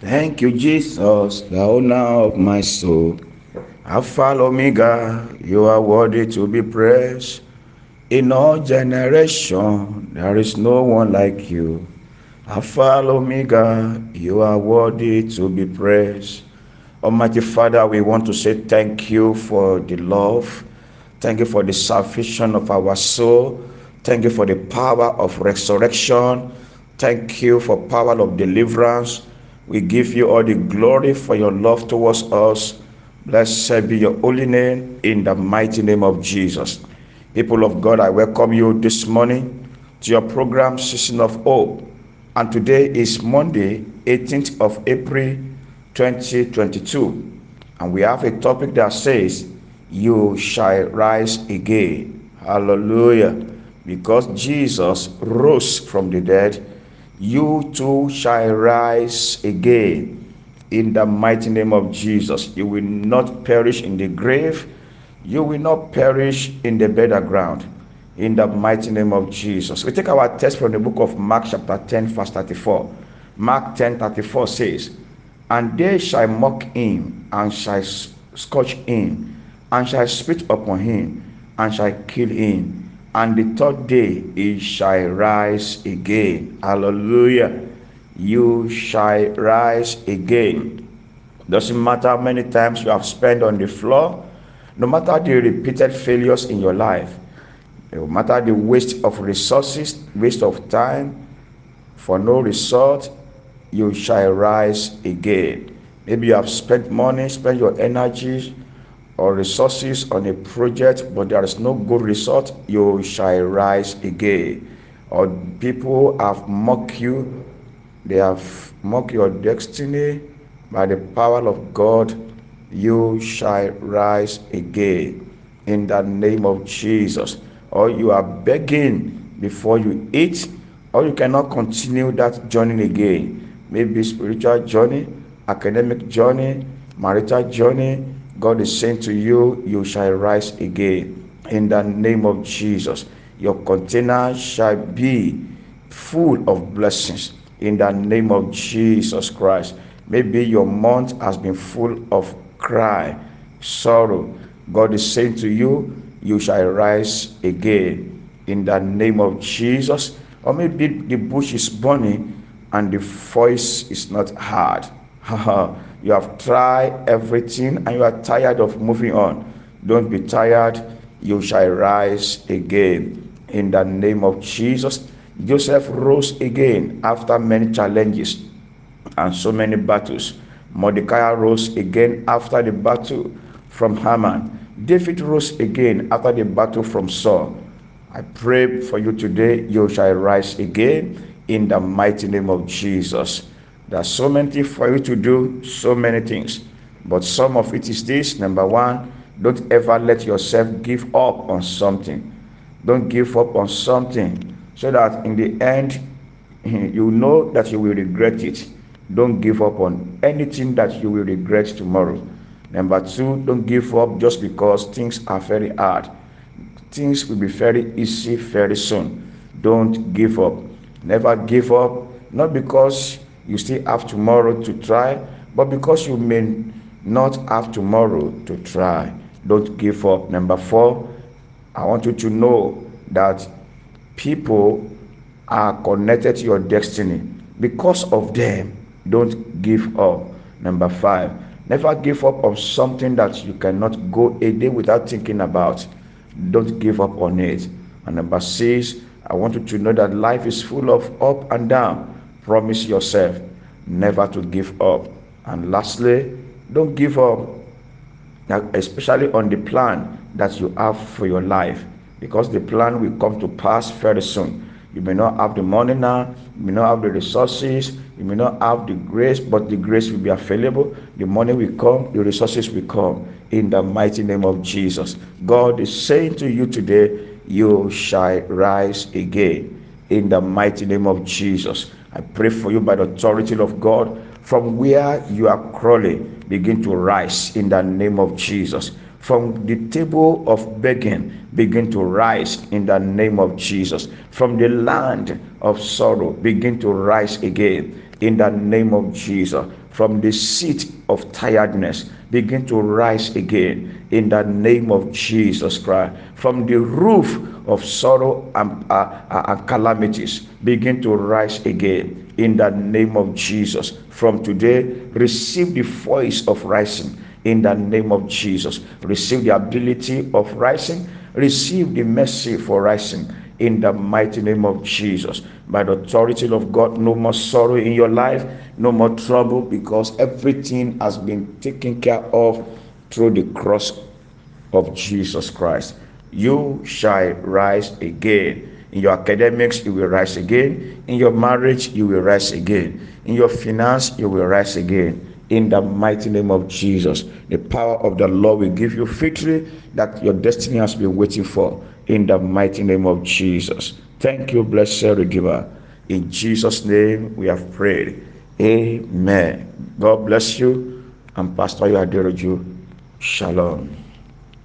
Thank you, Jesus, the owner of my soul. Alpha Omega, you are worthy to be praised. In all generation, there is no one like you. Alpha Omega, you are worthy to be praised. Almighty Father, we want to say thank you for the love. Thank you for the salvation of our soul. Thank you for the power of resurrection. Thank you for power of deliverance. We give you all the glory for your love towards us. Blessed be your holy name in the mighty name of Jesus. People of God, I welcome you this morning to your program Season of Hope. And today is Monday, 18th of April 2022. And we have a topic that says, You shall rise again. Hallelujah. Because Jesus rose from the dead you too shall rise again in the mighty name of Jesus. You will not perish in the grave, you will not perish in the of ground. In the mighty name of Jesus. We take our text from the book of Mark, chapter 10, verse 34. Mark 10 34 says, And they shall mock him, and shall scourge him, and shall spit upon him, and shall kill him and the third day he shall rise again. Hallelujah. You shall rise again. Doesn't matter how many times you have spent on the floor, no matter the repeated failures in your life, no matter the waste of resources, waste of time, for no result, you shall rise again. Maybe you have spent money, spent your energies, or resources on a project, but there is no good result, you shall rise again. Or people have mocked you, they have mocked your destiny by the power of God, you shall rise again in the name of Jesus. Or you are begging before you eat, or you cannot continue that journey again. Maybe spiritual journey, academic journey, marital journey, God is saying to you, You shall rise again in the name of Jesus. Your container shall be full of blessings in the name of Jesus Christ. Maybe your month has been full of cry, sorrow. God is saying to you, You shall rise again in the name of Jesus. Or maybe the bush is burning and the voice is not hard. You have tried everything and you are tired of moving on. Don't be tired. You shall rise again. In the name of Jesus, Joseph rose again after many challenges and so many battles. Mordecai rose again after the battle from Haman. David rose again after the battle from Saul. I pray for you today, you shall rise again in the mighty name of Jesus. There's so many things for you to do, so many things. But some of it is this number one, don't ever let yourself give up on something. Don't give up on something so that in the end, you know that you will regret it. Don't give up on anything that you will regret tomorrow. Number two, don't give up just because things are very hard. Things will be very easy very soon. Don't give up. Never give up, not because you still have tomorrow to try, but because you may not have tomorrow to try, don't give up. Number four, I want you to know that people are connected to your destiny. Because of them, don't give up. Number five, never give up on something that you cannot go a day without thinking about. Don't give up on it. And number six, I want you to know that life is full of up and down. Promise yourself never to give up. And lastly, don't give up, especially on the plan that you have for your life, because the plan will come to pass very soon. You may not have the money now, you may not have the resources, you may not have the grace, but the grace will be available. The money will come, the resources will come in the mighty name of Jesus. God is saying to you today, You shall rise again in the mighty name of Jesus. I pray for you by the authority of God from where you are crawling, begin to rise in the name of Jesus. From the table of begging, begin to rise in the name of Jesus. From the land of sorrow, begin to rise again in the name of Jesus. From the seat of tiredness, begin to rise again in the name of Jesus Christ. From the roof of sorrow and, uh, uh, and calamities, begin to rise again in the name of Jesus. From today, receive the voice of rising in the name of Jesus. Receive the ability of rising, receive the mercy for rising in the mighty name of Jesus. By the authority of God, no more sorrow in your life, no more trouble, because everything has been taken care of through the cross of Jesus Christ. You shall rise again. In your academics, you will rise again. In your marriage, you will rise again. In your finance, you will rise again. In the mighty name of Jesus, the power of the Lord will give you victory that your destiny has been waiting for. In the mighty name of Jesus. Thank you, blessed Redeemer. In Jesus' name, we have prayed. Amen. God bless you. And Pastor Yaderoju. Shalom.